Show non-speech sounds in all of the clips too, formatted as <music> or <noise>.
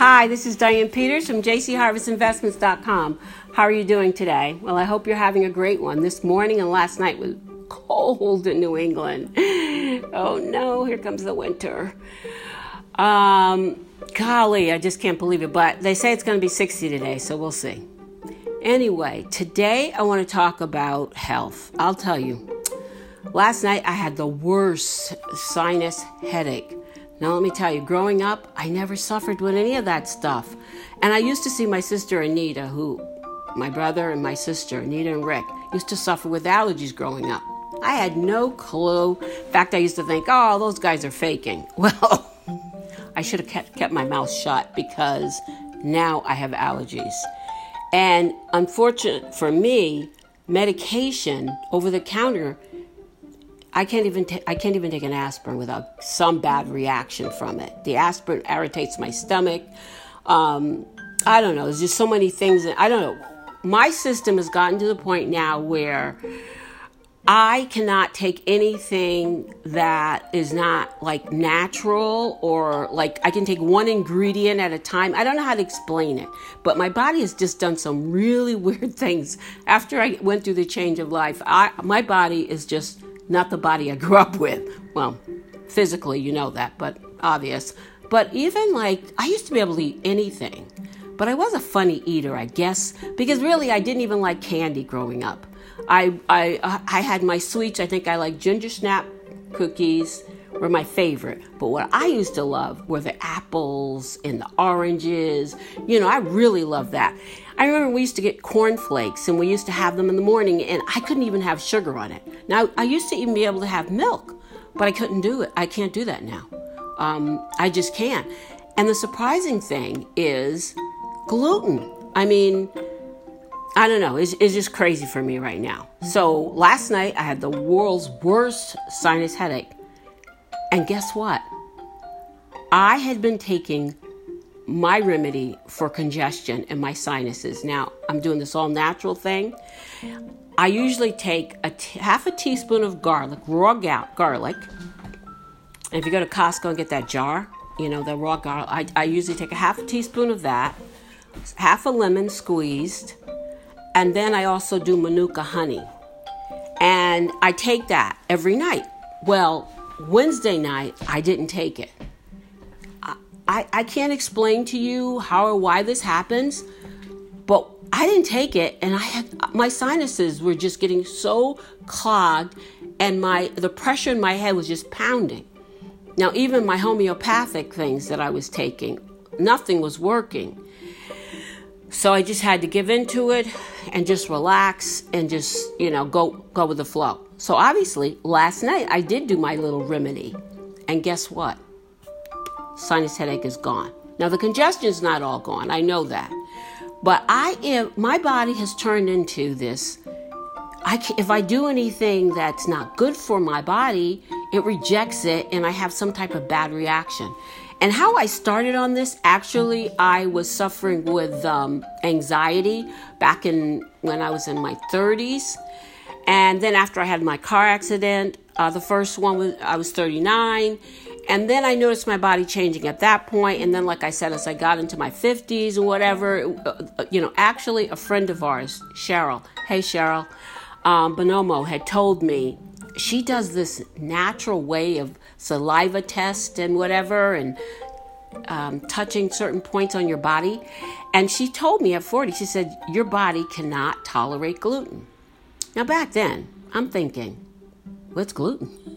Hi, this is Diane Peters from jcharvestinvestments.com. How are you doing today? Well, I hope you're having a great one. This morning and last night was cold in New England. Oh no, here comes the winter. Um, golly, I just can't believe it. But they say it's going to be 60 today, so we'll see. Anyway, today I want to talk about health. I'll tell you, last night I had the worst sinus headache. Now, let me tell you, growing up, I never suffered with any of that stuff. And I used to see my sister Anita, who, my brother and my sister, Anita and Rick, used to suffer with allergies growing up. I had no clue. In fact, I used to think, oh, those guys are faking. <laughs> Well, I should have kept, kept my mouth shut because now I have allergies. And unfortunate for me, medication over the counter I can't even ta- I can't even take an aspirin without some bad reaction from it. The aspirin irritates my stomach. Um, I don't know. There's just so many things. That, I don't know. My system has gotten to the point now where I cannot take anything that is not like natural or like I can take one ingredient at a time. I don't know how to explain it, but my body has just done some really <laughs> weird things after I went through the change of life. I, my body is just not the body I grew up with. Well, physically, you know that, but obvious. But even like, I used to be able to eat anything, but I was a funny eater, I guess, because really I didn't even like candy growing up. I, I, uh, I had my sweets, I think I like ginger snap cookies were my favorite. But what I used to love were the apples and the oranges. You know, I really loved that. I remember we used to get cornflakes and we used to have them in the morning and I couldn't even have sugar on it. Now, I used to even be able to have milk, but I couldn't do it. I can't do that now. Um, I just can't. And the surprising thing is gluten. I mean, I don't know. It's, it's just crazy for me right now. So last night I had the world's worst sinus headache. And guess what? I had been taking my remedy for congestion in my sinuses. Now, I'm doing this all natural thing. I usually take a t- half a teaspoon of garlic, raw ga- garlic. And if you go to Costco and get that jar, you know, the raw garlic, I, I usually take a half a teaspoon of that, half a lemon squeezed, and then I also do Manuka honey. And I take that every night. Well, Wednesday night, I didn't take it. I, I can't explain to you how or why this happens, but I didn't take it and I had my sinuses were just getting so clogged and my the pressure in my head was just pounding. Now even my homeopathic things that I was taking, nothing was working. So I just had to give into it and just relax and just, you know, go go with the flow. So obviously, last night I did do my little remedy. And guess what? Sinus headache is gone. Now, the congestion is not all gone, I know that. But I am, my body has turned into this. I can, if I do anything that's not good for my body, it rejects it and I have some type of bad reaction. And how I started on this, actually, I was suffering with um, anxiety back in when I was in my 30s. And then after I had my car accident, uh, the first one was I was 39, and then I noticed my body changing at that point. And then, like I said, as I got into my 50s or whatever, uh, you know, actually, a friend of ours, Cheryl, hey, Cheryl, um, Bonomo, had told me she does this natural way of saliva test and whatever, and um, touching certain points on your body. And she told me at 40, she said, Your body cannot tolerate gluten. Now, back then, I'm thinking, What's gluten?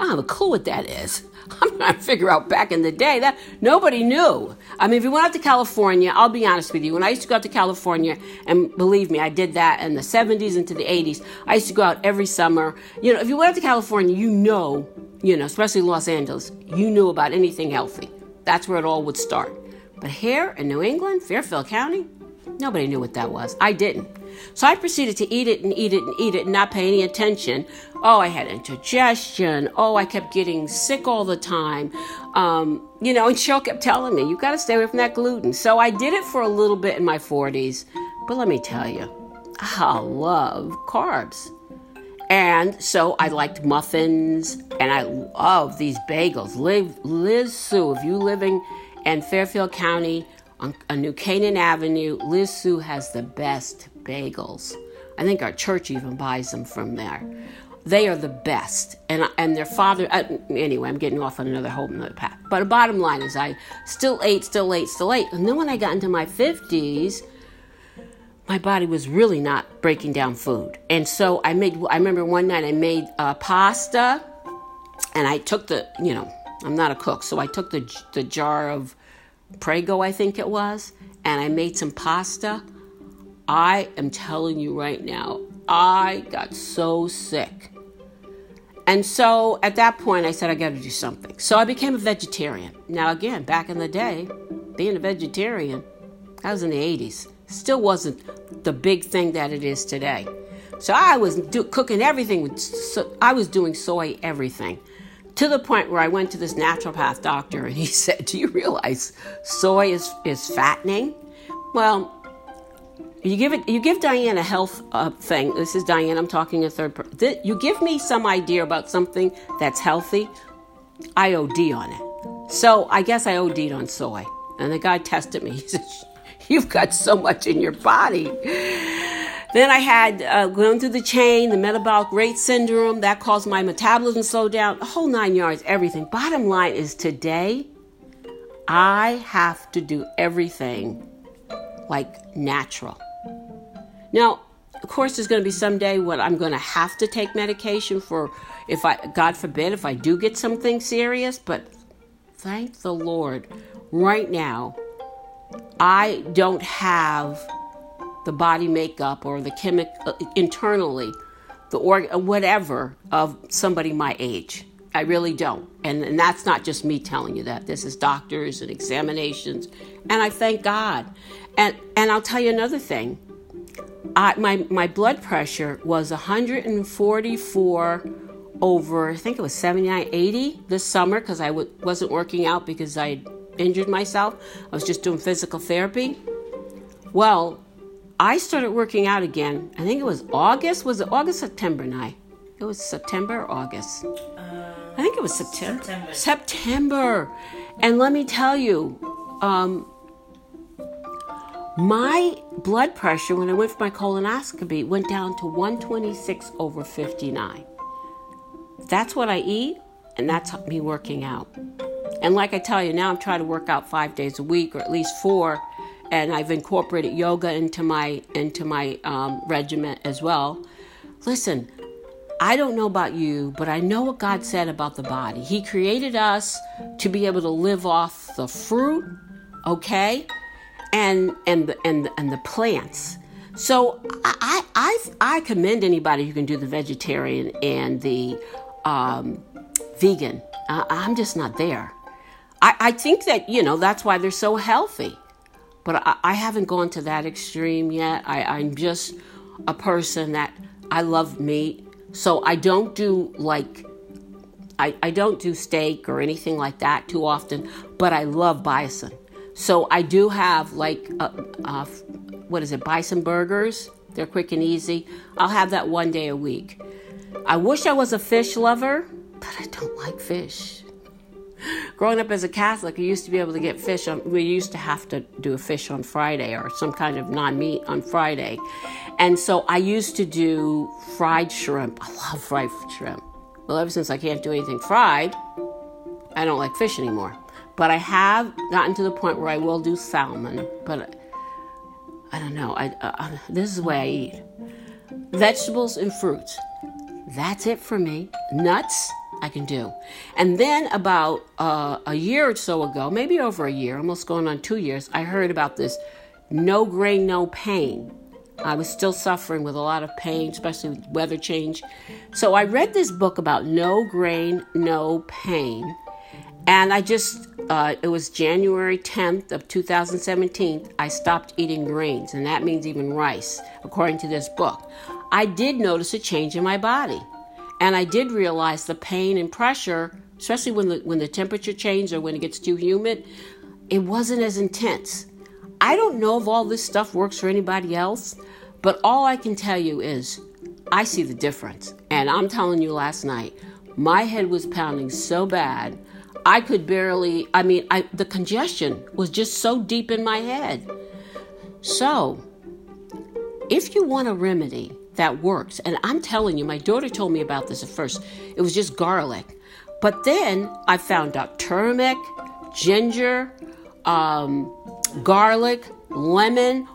I don't have a clue what that is. <laughs> I'm trying to figure out back in the day that nobody knew. I mean, if you went out to California, I'll be honest with you. When I used to go out to California, and believe me, I did that in the 70s into the 80s. I used to go out every summer. You know, if you went out to California, you know, you know, especially Los Angeles, you knew about anything healthy. That's where it all would start. But here in New England, Fairfield County, nobody knew what that was. I didn't. So I proceeded to eat it and eat it and eat it and not pay any attention. Oh, I had indigestion. Oh, I kept getting sick all the time. Um, you know, and Cheryl kept telling me, "You've got to stay away from that gluten. So I did it for a little bit in my 40s. But let me tell you, I love carbs. And so I liked muffins and I love these bagels. Liz, Sue, if you living in Fairfield County on, New Canaan Avenue, Liz Sue has the best bagels. I think our church even buys them from there. They are the best, and and their father. Uh, anyway, I'm getting off on another whole another path. But the bottom line is, I still ate, still ate, still ate, and then when I got into my 50s, my body was really not breaking down food, and so I made. I remember one night I made uh, pasta, and I took the you know I'm not a cook, so I took the the jar of Prego, I think it was, and I made some pasta. I am telling you right now, I got so sick. And so at that point, I said, I got to do something. So I became a vegetarian. Now, again, back in the day, being a vegetarian, I was in the 80s, still wasn't the big thing that it is today. So I was do, cooking everything with, so, I was doing soy everything to the point where I went to this naturopath doctor and he <laughs> said, Do you realize soy is, is fattening? Well, you give it you give Diane a health uh, thing. This is Diane, I'm talking a third person. You give me some idea about something that's healthy, I OD on it. So I guess I OD'd on soy. And the guy tested me. <laughs> He said, You've got so much in your body. Then I had uh, going through the chain, the metabolic rate syndrome that caused my metabolism to slow down, a whole nine yards, everything. Bottom line is today, I have to do everything like natural. Now, of course, there's going to be some day when I'm going to have to take medication for if I, God forbid, if I do get something serious. But thank the Lord, right now, I don't have the body makeup or the chemic uh, internally, the org uh, whatever of somebody my age. I really don't. And, and that's not just me telling you that. This is doctors and examinations. And I thank God. And and I'll tell you another thing. I, my my blood pressure was 144 over I think it was 79 80 this summer because I w- wasn't working out because I injured myself. I was just doing physical therapy. Well, I started working out again. I think it was August. Was it August, September, night? It was September or August? Uh, I think it was September. September. September. And let me tell you, um, my blood pressure when I went for my colonoscopy went down to 126 over 59. That's what I eat, and that's me working out. And like I tell you, now I'm trying to work out five days a week, or at least four and I've incorporated yoga into my into my um, regiment as well. Listen, I don't know about you, but I know what God said about the body. He created us to be able to live off the fruit, okay, and and the, and and the plants. So I I I commend anybody who can do the vegetarian and the um, vegan. Uh, I'm just not there. I, I think that you know that's why they're so healthy but I, I haven't gone to that extreme yet. I, I'm just a person that I love meat. So I don't do like I, I don't do steak or anything like that too often, but I love bison. So I do have like a, a, what is it, bison burgers? They're quick and easy. I'll have that one day a week. I wish I was a fish lover, but I don't like fish growing up as a Catholic, I used to be able to get fish on, we used to have to do a fish on Friday or some kind of non meat on Friday. And so I used to do fried shrimp. I love fried shrimp. Well, ever since I can't do anything fried, I don't like fish anymore. But I have gotten to the point where I will do salmon, but I don't know. I, uh, this is the way I eat vegetables and fruits. That's it for me. Nuts, I can do. And then about uh, a year or so ago, maybe over a year, almost going on two years, I heard about this no grain, no pain. I was still suffering with a lot of pain, especially with weather change. So I read this book about no grain, no pain. And I just, uh, it was January 10th of 2017, I stopped eating grains, and that means even rice, according to this book. I did notice a change in my body. And I did realize the pain and pressure, especially when the when the temperature changed or when it gets too humid, it wasn't as intense. I don't know if all this stuff works for anybody else, but all I can tell you is I see the difference. And I'm telling you last night, my head was pounding so bad. I could barely, I mean, I, the congestion was just so deep in my head. So, if you want a remedy that works, and I'm telling you, my daughter told me about this at first, it was just garlic. But then I found out turmeric, ginger, um, garlic, lemon.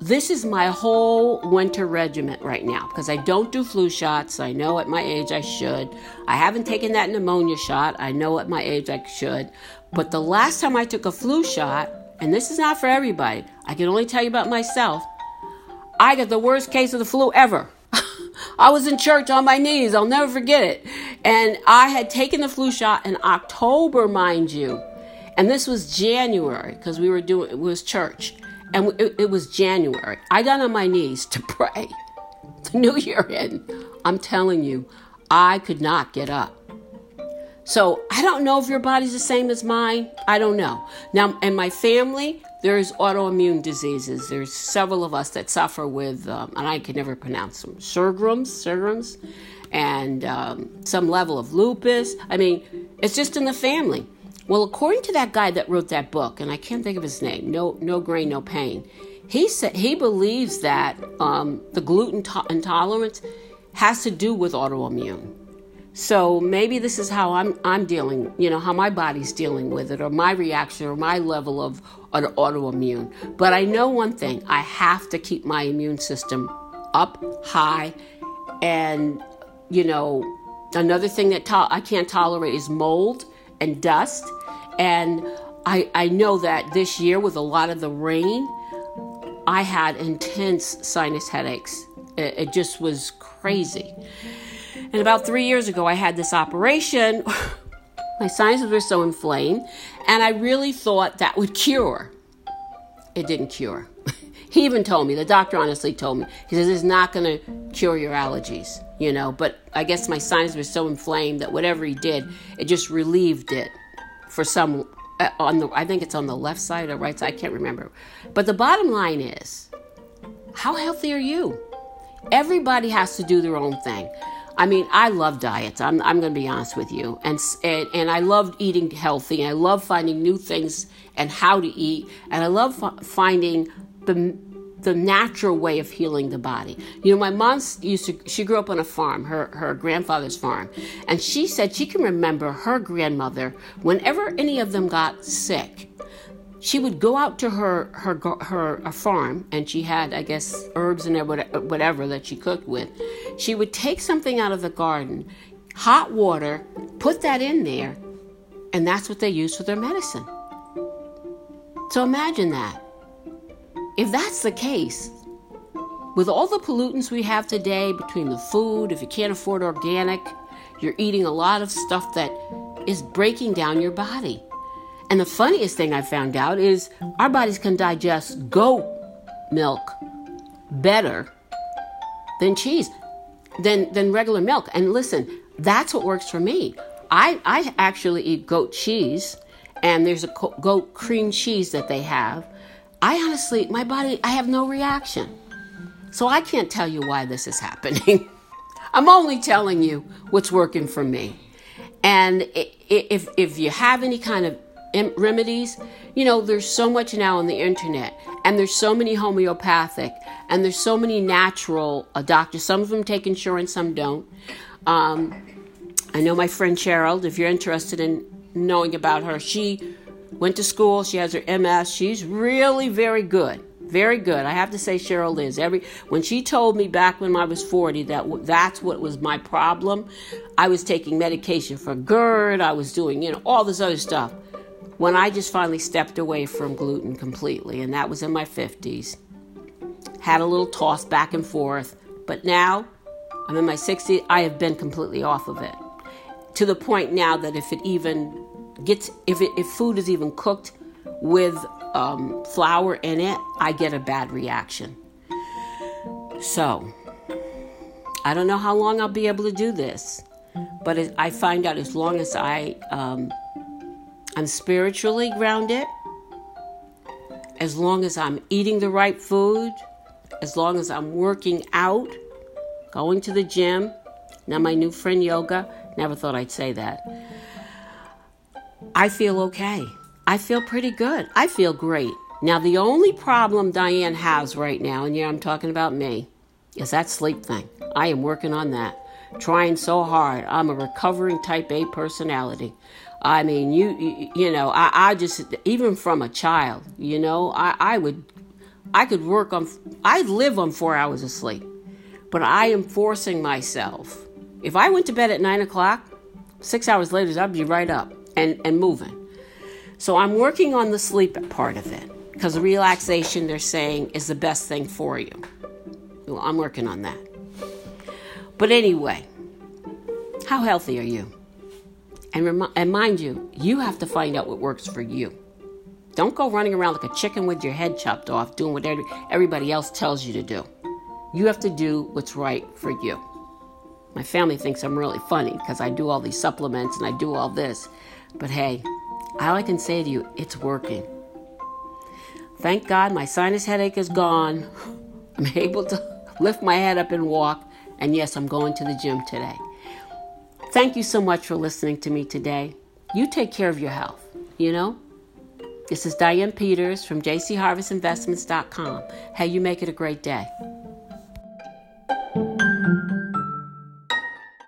This is my whole winter regiment right now because I don't do flu shots. I know at my age I should. I haven't taken that pneumonia shot. I know at my age I should. But the last time I took a flu shot, and this is not for everybody, I can only tell you about myself. I got the worst case of the flu ever. <laughs> I was in church on my knees. I'll never forget it. And I had taken the flu shot in October, mind you. And this was January because we were doing it was church. And it, it was January. I got on my knees to <laughs> pray the new year in. I'm telling you, I could not get up. So I don't know if your body's the same as mine. I don't know. Now, and my family, there's autoimmune diseases. There's several of us that suffer with, um, and I can never pronounce them, Sjogren's, Sjogren's, and um, some level of lupus. I mean, it's just in the family. Well, according to that guy that wrote that book, and I can't think of his name, No, no Grain, No Pain, he said he believes that um, the gluten to- intolerance has to do with autoimmune. So maybe this is how I'm I'm dealing, you know, how my body's dealing with it, or my reaction, or my level of autoimmune. But I know one thing: I have to keep my immune system up high, and you know, another thing that to- I can't tolerate is mold and dust. And I, I know that this year, with a lot of the rain, I had intense sinus headaches. It, it just was crazy. And about three years ago, I had this operation. <laughs> My sinuses were so inflamed, and I really thought that would cure. It didn't cure. <laughs> he even told me, the doctor honestly told me, he says, it's not going to cure your allergies, you know. But I guess my sinuses were so inflamed that whatever he did, it just relieved it for some uh, on the I think it's on the left side or right side, I can't remember. But the bottom line is, how healthy are you? Everybody has to do their own thing. I mean, I love diets. I'm, I'm going to be honest with you. And, and, and I love eating healthy. I love finding new things and how to eat. And I love f- finding the, the natural way of healing the body. You know, my mom used to, she grew up on a farm, her, her grandfather's farm. And she said she can remember her grandmother, whenever any of them got sick, she would go out to her her her farm and she had i guess herbs and whatever that she cooked with. She would take something out of the garden hot water put that in there and that's what they used for their medicine. So imagine that. If that's the case with all the pollutants we have today between the food if you can't afford organic you're eating a lot of stuff that is breaking down your body and the funniest thing I found out is our bodies can digest goat milk better than cheese, than, than regular milk. And listen, that's what works for me. I, I actually eat goat cheese, and there's a goat cream cheese that they have. I honestly, my body, I have no reaction. So I can't tell you why this is <laughs> happening. I'm only telling you what's working for me. And if, if you have any kind of remedies. You know, there's so much now on the internet, and there's so many homeopathic, and there's so many natural uh, doctors. Some of them take insurance, some don't. Um, I know my friend Cheryl, if you're interested in knowing about her, she went to school, she has her MS, she's really very good. Very good. I have to say, Cheryl is. Every when she told me back when I was 40 that that's what was my problem, I was taking medication for GERD. I was doing you know all this other stuff when I just finally stepped away from gluten completely, and that was in my 50s. Had a little toss back and forth, but now I'm in my 60s, I have been completely off of it. To the point now that if it even gets, if, it, if food is even cooked with um, flour in it, I get a bad reaction. So, I don't know how long I'll be able to do this, but I find out as long as I um, I'm spiritually grounded, as long as I'm eating the right food, as long as I'm working out, going to the gym. Now, my new friend yoga, never thought I'd say that. I feel okay. I feel pretty good. I feel great. Now, the only problem Diane has right now, and yeah, I'm talking about me, is that sleep thing. I am working on that. Trying so hard. I'm a recovering type A personality. I mean, you, you, know, I, I just, even from a child, you know, I, I would, I could work on, I live on four hours of sleep, but I am forcing myself. If I went to bed at nine o'clock, six hours later, I'd be right up and, and moving. So I'm working on the sleep part of it because relaxation they're saying is the best thing for you. Well, I'm working on that. But anyway, how healthy are you? And, and mind you, you have to find out what works for you. Don't go running around like a chicken with your head chopped off doing what everybody else tells you to do. You have to do what's right for you. My family thinks I'm really funny because I do all these supplements and I do all this. But hey, all I can say to you, it's working. Thank God my sinus headache is gone. <laughs> I'm able to <laughs> lift my head up and walk. And yes, I'm going to the gym today. Thank you so much for listening to me today. You take care of your health, you know? This is Diane Peters from jcharvestinvestments.com. Hey, you make it a great day.